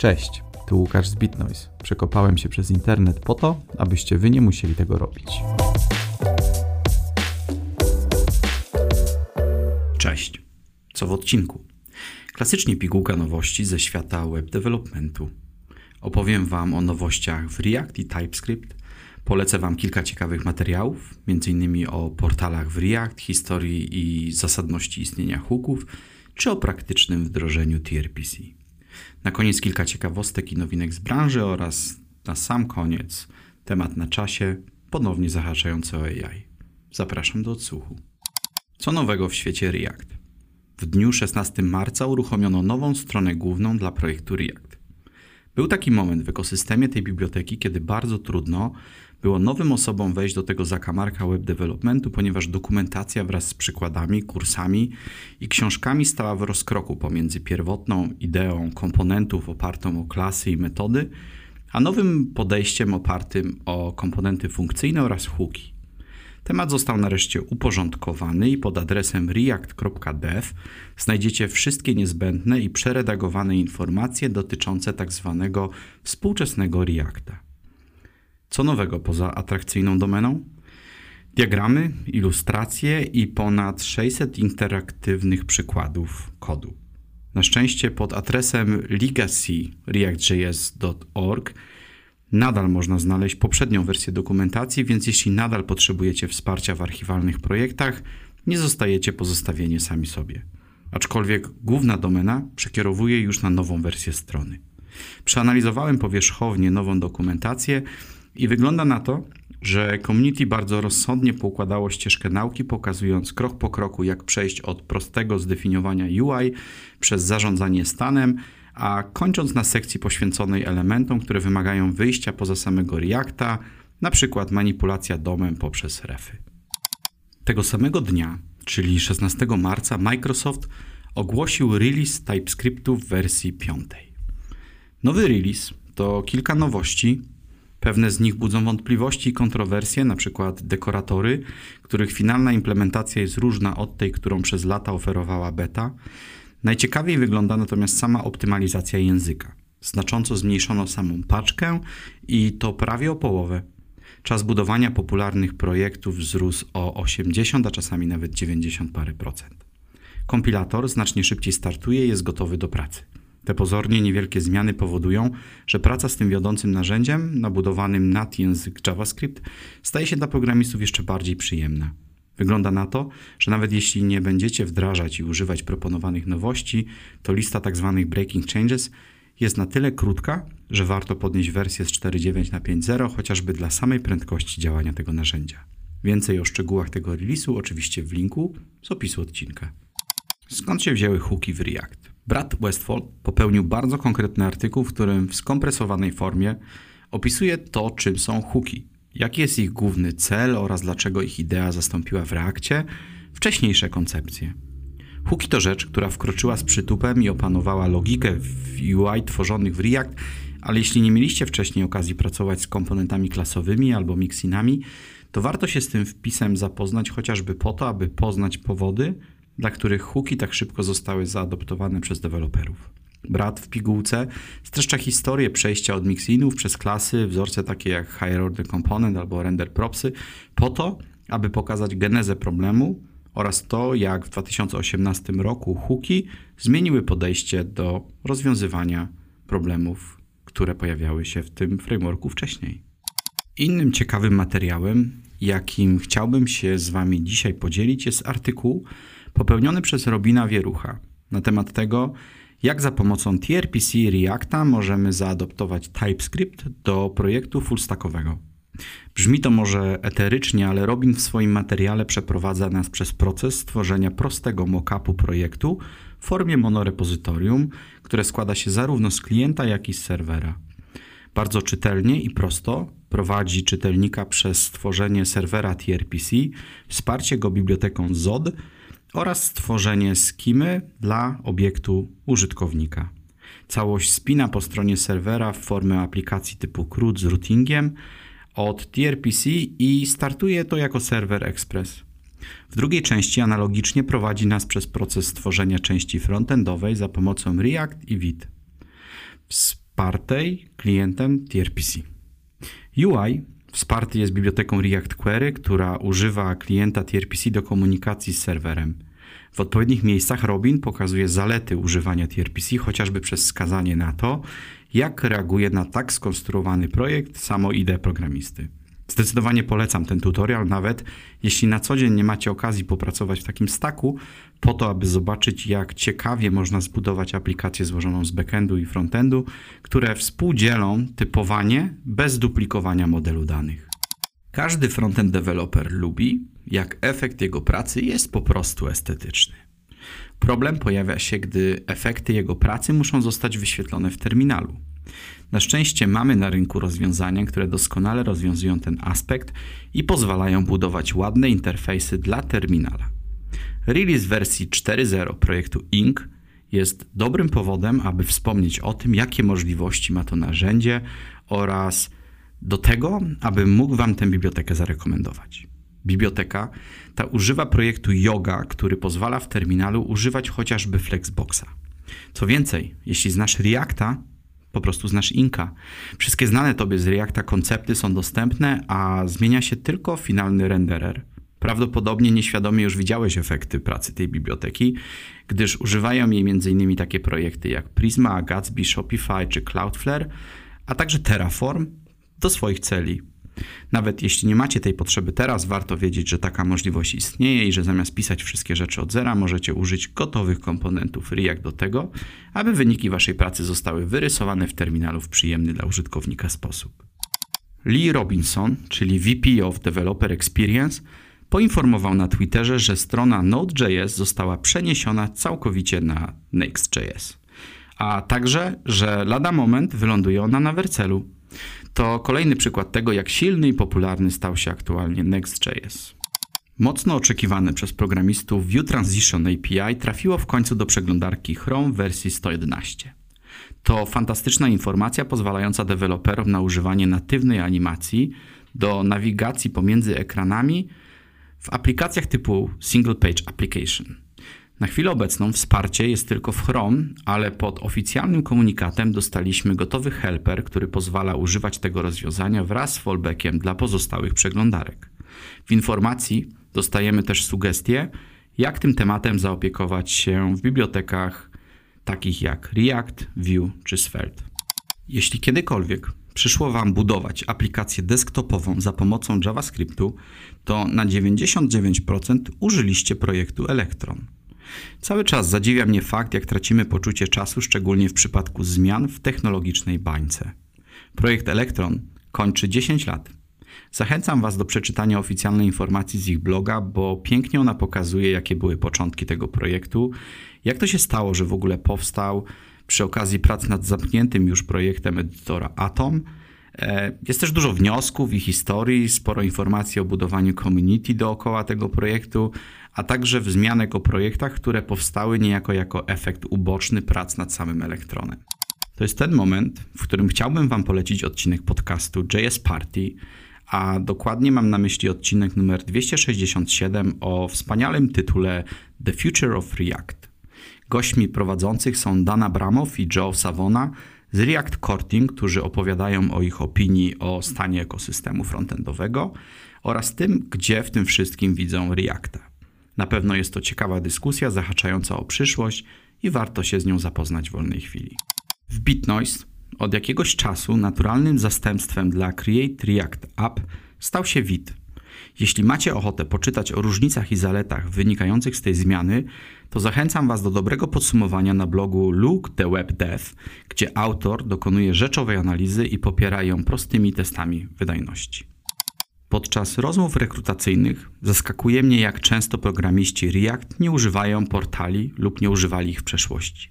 Cześć, tu Łukasz z BitNoise. Przekopałem się przez internet po to, abyście wy nie musieli tego robić. Cześć. Co w odcinku? Klasycznie pigułka nowości ze świata web developmentu. Opowiem Wam o nowościach w React i TypeScript. Polecę Wam kilka ciekawych materiałów, m.in. o portalach w React, historii i zasadności istnienia hooków, czy o praktycznym wdrożeniu TRPC. Na koniec kilka ciekawostek i nowinek z branży oraz na sam koniec temat na czasie, ponownie zahaczający o AI. Zapraszam do odsłuchu. Co nowego w świecie React? W dniu 16 marca uruchomiono nową stronę główną dla projektu React. Był taki moment w ekosystemie tej biblioteki, kiedy bardzo trudno było nowym osobom wejść do tego zakamarka web developmentu, ponieważ dokumentacja wraz z przykładami, kursami i książkami stała w rozkroku pomiędzy pierwotną ideą komponentów opartą o klasy i metody, a nowym podejściem opartym o komponenty funkcyjne oraz hooki. Temat został nareszcie uporządkowany i pod adresem react.dev znajdziecie wszystkie niezbędne i przeredagowane informacje dotyczące. Tak współczesnego Reacta. Co nowego poza atrakcyjną domeną? Diagramy, ilustracje i ponad 600 interaktywnych przykładów kodu. Na szczęście pod adresem legacy.react.js.org nadal można znaleźć poprzednią wersję dokumentacji, więc jeśli nadal potrzebujecie wsparcia w archiwalnych projektach, nie zostajecie pozostawieni sami sobie. Aczkolwiek główna domena przekierowuje już na nową wersję strony. Przeanalizowałem powierzchownie nową dokumentację i wygląda na to, że community bardzo rozsądnie poukładało ścieżkę nauki, pokazując krok po kroku, jak przejść od prostego zdefiniowania UI przez zarządzanie stanem, a kończąc na sekcji poświęconej elementom, które wymagają wyjścia poza samego Reacta, na przykład manipulacja domem poprzez refy. Tego samego dnia, czyli 16 marca, Microsoft ogłosił release TypeScriptu w wersji 5. Nowy release to kilka nowości, Pewne z nich budzą wątpliwości i kontrowersje, przykład dekoratory, których finalna implementacja jest różna od tej, którą przez lata oferowała beta. Najciekawiej wygląda natomiast sama optymalizacja języka. Znacząco zmniejszono samą paczkę i to prawie o połowę. Czas budowania popularnych projektów wzrósł o 80, a czasami nawet 90 parę procent. Kompilator znacznie szybciej startuje i jest gotowy do pracy. Te pozornie niewielkie zmiany powodują, że praca z tym wiodącym narzędziem, nabudowanym nad język JavaScript, staje się dla programistów jeszcze bardziej przyjemna. Wygląda na to, że nawet jeśli nie będziecie wdrażać i używać proponowanych nowości, to lista tzw. Tak breaking changes jest na tyle krótka, że warto podnieść wersję z 4.9 na 5.0 chociażby dla samej prędkości działania tego narzędzia. Więcej o szczegółach tego release'u oczywiście w linku z opisu odcinka. Skąd się wzięły hooki w React? Brat Westfall popełnił bardzo konkretny artykuł, w którym w skompresowanej formie opisuje to, czym są hooki, jaki jest ich główny cel oraz dlaczego ich idea zastąpiła w reakcie wcześniejsze koncepcje. Hooki to rzecz, która wkroczyła z przytupem i opanowała logikę w UI tworzonych w React, ale jeśli nie mieliście wcześniej okazji pracować z komponentami klasowymi albo mixinami, to warto się z tym wpisem zapoznać chociażby po to, aby poznać powody, dla których hooki tak szybko zostały zaadoptowane przez deweloperów. Brat w pigułce streszcza historię przejścia od mixinów przez klasy, wzorce takie jak Higher Order Component albo Render Propsy, po to, aby pokazać genezę problemu oraz to, jak w 2018 roku hooki zmieniły podejście do rozwiązywania problemów, które pojawiały się w tym frameworku wcześniej. Innym ciekawym materiałem, jakim chciałbym się z Wami dzisiaj podzielić, jest artykuł popełniony przez Robina Wierucha na temat tego, jak za pomocą TRPC Reacta możemy zaadoptować TypeScript do projektu fullstackowego. Brzmi to może eterycznie, ale Robin w swoim materiale przeprowadza nas przez proces stworzenia prostego mockupu projektu w formie monorepozytorium, które składa się zarówno z klienta, jak i z serwera. Bardzo czytelnie i prosto prowadzi czytelnika przez stworzenie serwera TRPC, wsparcie go biblioteką ZOD, oraz stworzenie skimy dla obiektu użytkownika. Całość spina po stronie serwera w formę aplikacji typu CRUD z routingiem od TRPC i startuje to jako serwer Express. W drugiej części analogicznie prowadzi nas przez proces stworzenia części frontendowej za pomocą React i Vite. wspartej klientem tRPC. UI wsparty jest biblioteką React Query, która używa klienta tRPC do komunikacji z serwerem. W odpowiednich miejscach Robin pokazuje zalety używania tRPC, chociażby przez wskazanie na to, jak reaguje na tak skonstruowany projekt samo IDE programisty. Zdecydowanie polecam ten tutorial, nawet jeśli na co dzień nie macie okazji popracować w takim staku, po to, aby zobaczyć, jak ciekawie można zbudować aplikację złożoną z backendu i frontendu, które współdzielą typowanie bez duplikowania modelu danych. Każdy frontend developer lubi, jak efekt jego pracy jest po prostu estetyczny. Problem pojawia się, gdy efekty jego pracy muszą zostać wyświetlone w terminalu. Na szczęście mamy na rynku rozwiązania, które doskonale rozwiązują ten aspekt i pozwalają budować ładne interfejsy dla terminala. Release wersji 4.0 projektu Inc. jest dobrym powodem, aby wspomnieć o tym, jakie możliwości ma to narzędzie oraz do tego, aby mógł Wam tę bibliotekę zarekomendować. Biblioteka ta używa projektu Yoga, który pozwala w terminalu używać chociażby Flexboxa. Co więcej, jeśli znasz Reacta, po prostu znasz Inka. Wszystkie znane tobie z Reacta koncepty są dostępne, a zmienia się tylko finalny renderer. Prawdopodobnie nieświadomie już widziałeś efekty pracy tej biblioteki, gdyż używają jej m.in. takie projekty jak Prisma, Gatsby, Shopify czy Cloudflare, a także Terraform do swoich celi. Nawet jeśli nie macie tej potrzeby teraz, warto wiedzieć, że taka możliwość istnieje i że zamiast pisać wszystkie rzeczy od zera, możecie użyć gotowych komponentów React do tego, aby wyniki waszej pracy zostały wyrysowane w terminalu w przyjemny dla użytkownika sposób. Lee Robinson, czyli VP of Developer Experience, poinformował na Twitterze, że strona Node.js została przeniesiona całkowicie na Next.js, a także, że lada moment wyląduje ona na Wercelu. To kolejny przykład tego, jak silny i popularny stał się aktualnie Next.js. Mocno oczekiwane przez programistów View Transition API trafiło w końcu do przeglądarki Chrome wersji 111. To fantastyczna informacja pozwalająca deweloperom na używanie natywnej animacji do nawigacji pomiędzy ekranami w aplikacjach typu Single Page Application. Na chwilę obecną wsparcie jest tylko w Chrome, ale pod oficjalnym komunikatem dostaliśmy gotowy helper, który pozwala używać tego rozwiązania wraz z fallbackiem dla pozostałych przeglądarek. W informacji dostajemy też sugestie, jak tym tematem zaopiekować się w bibliotekach takich jak React, Vue czy Svelte. Jeśli kiedykolwiek przyszło Wam budować aplikację desktopową za pomocą JavaScriptu, to na 99% użyliście projektu Electron. Cały czas zadziwia mnie fakt, jak tracimy poczucie czasu, szczególnie w przypadku zmian w technologicznej bańce. Projekt Electron kończy 10 lat. Zachęcam Was do przeczytania oficjalnej informacji z ich bloga, bo pięknie ona pokazuje, jakie były początki tego projektu, jak to się stało, że w ogóle powstał przy okazji prac nad zamkniętym już projektem edytora Atom. E, jest też dużo wniosków i historii, sporo informacji o budowaniu community dookoła tego projektu, a także wzmianek o projektach, które powstały niejako jako efekt uboczny prac nad samym elektronem. To jest ten moment, w którym chciałbym Wam polecić odcinek podcastu JS Party, a dokładnie mam na myśli odcinek numer 267 o wspaniałym tytule The Future of React. Gośćmi prowadzących są Dana Bramow i Joe Savona z React Core którzy opowiadają o ich opinii o stanie ekosystemu frontendowego oraz tym, gdzie w tym wszystkim widzą Reacta. Na pewno jest to ciekawa dyskusja zahaczająca o przyszłość i warto się z nią zapoznać w wolnej chwili. W BitNoise od jakiegoś czasu naturalnym zastępstwem dla Create React App stał się Vite. Jeśli macie ochotę poczytać o różnicach i zaletach wynikających z tej zmiany, to zachęcam Was do dobrego podsumowania na blogu Look the Web Dev, gdzie autor dokonuje rzeczowej analizy i popiera ją prostymi testami wydajności. Podczas rozmów rekrutacyjnych zaskakuje mnie, jak często programiści React nie używają portali lub nie używali ich w przeszłości.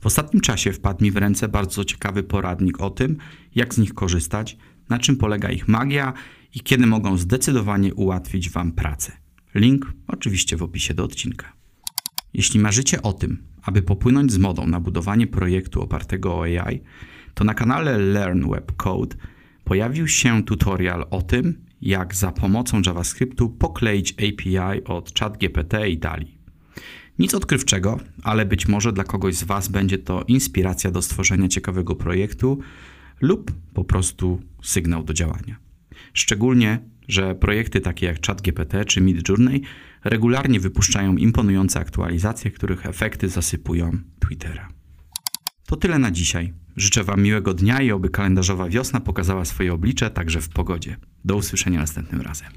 W ostatnim czasie wpadł mi w ręce bardzo ciekawy poradnik o tym, jak z nich korzystać, na czym polega ich magia i kiedy mogą zdecydowanie ułatwić Wam pracę. Link oczywiście w opisie do odcinka. Jeśli marzycie o tym, aby popłynąć z modą na budowanie projektu opartego o AI, to na kanale Learn Web Code pojawił się tutorial o tym, jak za pomocą JavaScriptu pokleić API od ChatGPT i DALI. Nic odkrywczego, ale być może dla kogoś z Was będzie to inspiracja do stworzenia ciekawego projektu lub po prostu sygnał do działania. Szczególnie, że projekty takie jak ChatGPT czy Midjourney regularnie wypuszczają imponujące aktualizacje, których efekty zasypują Twittera. To tyle na dzisiaj. Życzę Wam miłego dnia i oby kalendarzowa wiosna pokazała swoje oblicze także w pogodzie. Do usłyszenia następnym razem.